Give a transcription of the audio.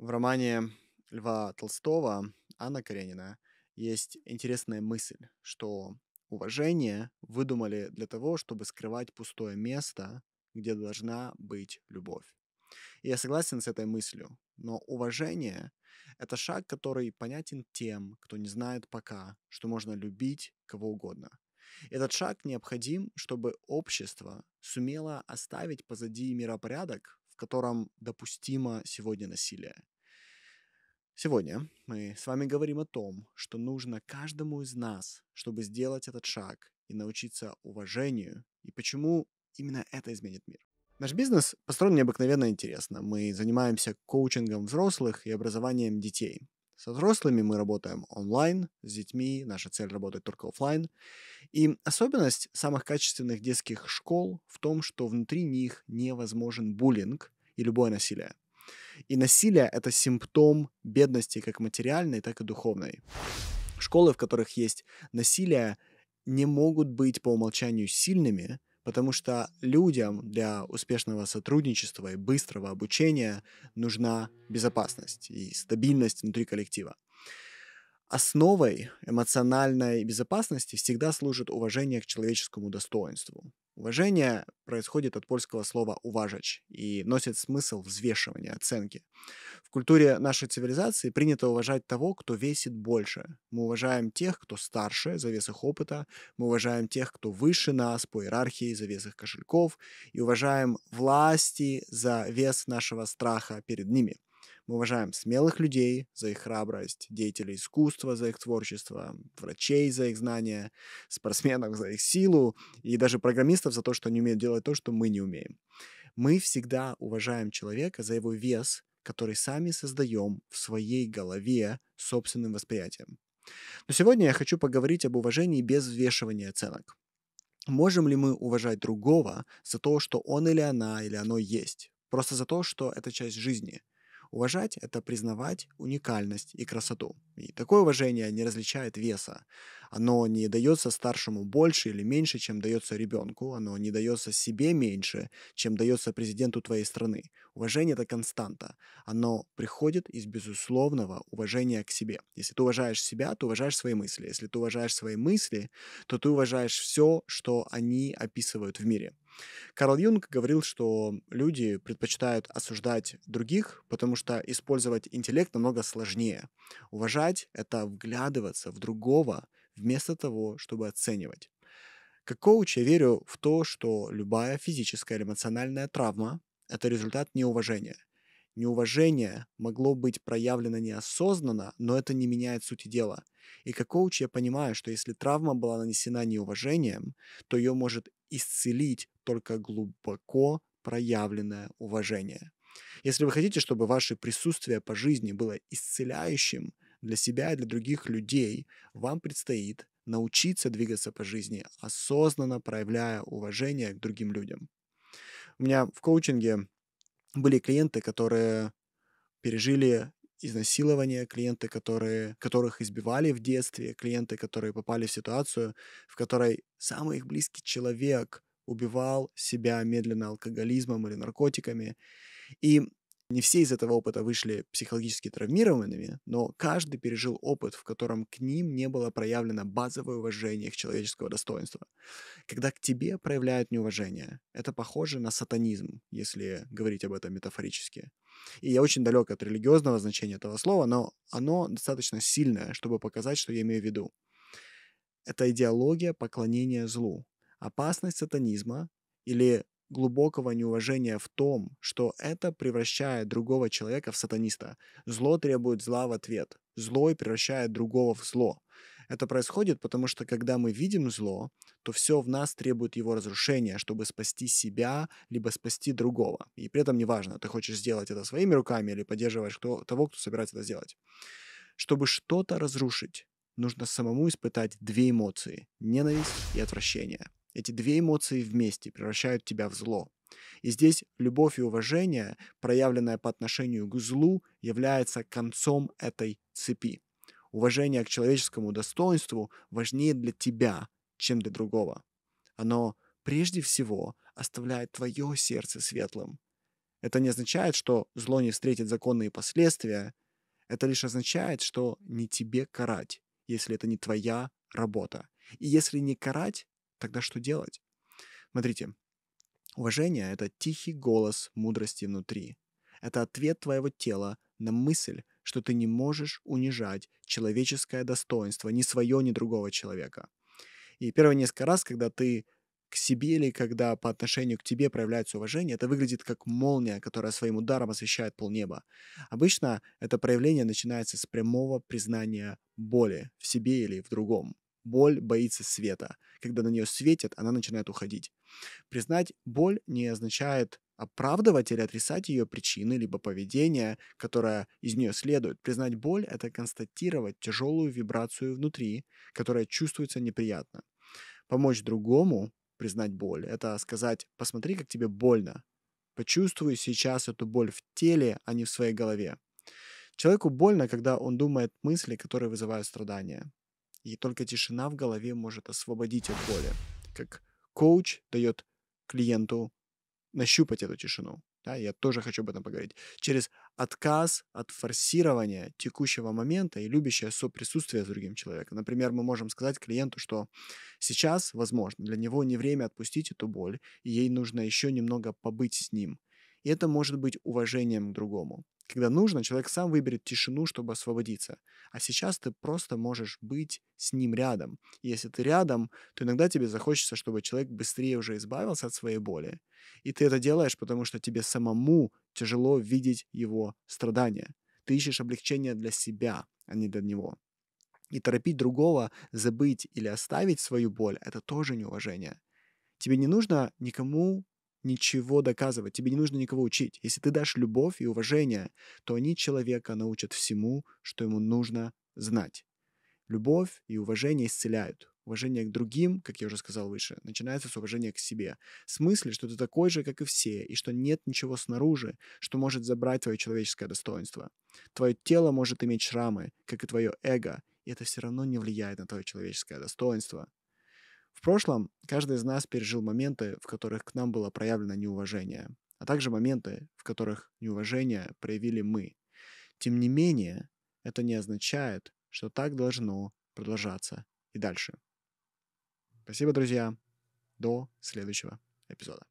В романе Льва Толстого Анна Каренина есть интересная мысль, что уважение выдумали для того, чтобы скрывать пустое место, где должна быть любовь. И я согласен с этой мыслью, но уважение — это шаг, который понятен тем, кто не знает пока, что можно любить кого угодно. Этот шаг необходим, чтобы общество сумело оставить позади миропорядок, в котором допустимо сегодня насилие. Сегодня мы с вами говорим о том, что нужно каждому из нас, чтобы сделать этот шаг и научиться уважению, и почему именно это изменит мир. Наш бизнес построен необыкновенно интересно. Мы занимаемся коучингом взрослых и образованием детей. Со взрослыми мы работаем онлайн, с детьми наша цель работать только офлайн. И особенность самых качественных детских школ в том, что внутри них невозможен буллинг и любое насилие. И насилие — это симптом бедности как материальной, так и духовной. Школы, в которых есть насилие, не могут быть по умолчанию сильными, потому что людям для успешного сотрудничества и быстрого обучения нужна безопасность и стабильность внутри коллектива. Основой эмоциональной безопасности всегда служит уважение к человеческому достоинству. Уважение происходит от польского слова «уважач» и носит смысл взвешивания, оценки. В культуре нашей цивилизации принято уважать того, кто весит больше. Мы уважаем тех, кто старше за вес их опыта, мы уважаем тех, кто выше нас по иерархии за вес их кошельков, и уважаем власти за вес нашего страха перед ними – мы уважаем смелых людей за их храбрость, деятелей искусства за их творчество, врачей за их знания, спортсменов за их силу и даже программистов за то, что они умеют делать то, что мы не умеем. Мы всегда уважаем человека за его вес, который сами создаем в своей голове собственным восприятием. Но сегодня я хочу поговорить об уважении без взвешивания оценок. Можем ли мы уважать другого за то, что он или она или оно есть? Просто за то, что это часть жизни, Уважать — это признавать уникальность и красоту. И такое уважение не различает веса. Оно не дается старшему больше или меньше, чем дается ребенку. Оно не дается себе меньше, чем дается президенту твоей страны. Уважение — это константа. Оно приходит из безусловного уважения к себе. Если ты уважаешь себя, ты уважаешь свои мысли. Если ты уважаешь свои мысли, то ты уважаешь все, что они описывают в мире. Карл Юнг говорил, что люди предпочитают осуждать других, потому что использовать интеллект намного сложнее. Уважать — это вглядываться в другого вместо того, чтобы оценивать. Как коуч я верю в то, что любая физическая или эмоциональная травма — это результат неуважения. Неуважение могло быть проявлено неосознанно, но это не меняет сути дела. И как коуч я понимаю, что если травма была нанесена неуважением, то ее может исцелить только глубоко проявленное уважение. Если вы хотите, чтобы ваше присутствие по жизни было исцеляющим для себя и для других людей, вам предстоит научиться двигаться по жизни, осознанно проявляя уважение к другим людям. У меня в коучинге были клиенты, которые пережили изнасилование, клиенты, которые, которых избивали в детстве, клиенты, которые попали в ситуацию, в которой самый их близкий человек убивал себя медленно алкоголизмом или наркотиками. И не все из этого опыта вышли психологически травмированными, но каждый пережил опыт, в котором к ним не было проявлено базовое уважение их человеческого достоинства. Когда к тебе проявляют неуважение, это похоже на сатанизм, если говорить об этом метафорически. И я очень далек от религиозного значения этого слова, но оно достаточно сильное, чтобы показать, что я имею в виду. Это идеология поклонения злу. Опасность сатанизма или глубокого неуважения в том, что это превращает другого человека в сатаниста. Зло требует зла в ответ. Злой превращает другого в зло. Это происходит, потому что когда мы видим зло, то все в нас требует его разрушения, чтобы спасти себя, либо спасти другого. И при этом неважно, ты хочешь сделать это своими руками или поддерживаешь кто, того, кто собирается это сделать. Чтобы что-то разрушить, нужно самому испытать две эмоции – ненависть и отвращение – эти две эмоции вместе превращают тебя в зло. И здесь любовь и уважение, проявленное по отношению к злу, является концом этой цепи. Уважение к человеческому достоинству важнее для тебя, чем для другого. Оно прежде всего оставляет твое сердце светлым. Это не означает, что зло не встретит законные последствия. Это лишь означает, что не тебе карать, если это не твоя работа. И если не карать, тогда что делать? Смотрите, уважение — это тихий голос мудрости внутри. Это ответ твоего тела на мысль, что ты не можешь унижать человеческое достоинство ни свое, ни другого человека. И первые несколько раз, когда ты к себе или когда по отношению к тебе проявляется уважение, это выглядит как молния, которая своим ударом освещает полнеба. Обычно это проявление начинается с прямого признания боли в себе или в другом. Боль боится света. Когда на нее светит, она начинает уходить. Признать боль не означает оправдывать или отрицать ее причины, либо поведение, которое из нее следует. Признать боль — это констатировать тяжелую вибрацию внутри, которая чувствуется неприятно. Помочь другому признать боль — это сказать «посмотри, как тебе больно». Почувствуй сейчас эту боль в теле, а не в своей голове. Человеку больно, когда он думает мысли, которые вызывают страдания. И только тишина в голове может освободить от боли. Как коуч дает клиенту нащупать эту тишину. Да, я тоже хочу об этом поговорить. Через отказ от форсирования текущего момента и любящее соприсутствие с другим человеком. Например, мы можем сказать клиенту, что сейчас, возможно, для него не время отпустить эту боль, и ей нужно еще немного побыть с ним. И это может быть уважением к другому. Когда нужно, человек сам выберет тишину, чтобы освободиться. А сейчас ты просто можешь быть с ним рядом. И если ты рядом, то иногда тебе захочется, чтобы человек быстрее уже избавился от своей боли. И ты это делаешь, потому что тебе самому тяжело видеть его страдания. Ты ищешь облегчение для себя, а не для него. И торопить другого, забыть или оставить свою боль – это тоже неуважение. Тебе не нужно никому ничего доказывать, тебе не нужно никого учить. Если ты дашь любовь и уважение, то они человека научат всему, что ему нужно знать. Любовь и уважение исцеляют. Уважение к другим, как я уже сказал выше, начинается с уважения к себе. В смысле, что ты такой же, как и все, и что нет ничего снаружи, что может забрать твое человеческое достоинство. Твое тело может иметь шрамы, как и твое эго, и это все равно не влияет на твое человеческое достоинство. В прошлом каждый из нас пережил моменты, в которых к нам было проявлено неуважение, а также моменты, в которых неуважение проявили мы. Тем не менее, это не означает, что так должно продолжаться и дальше. Спасибо, друзья. До следующего эпизода.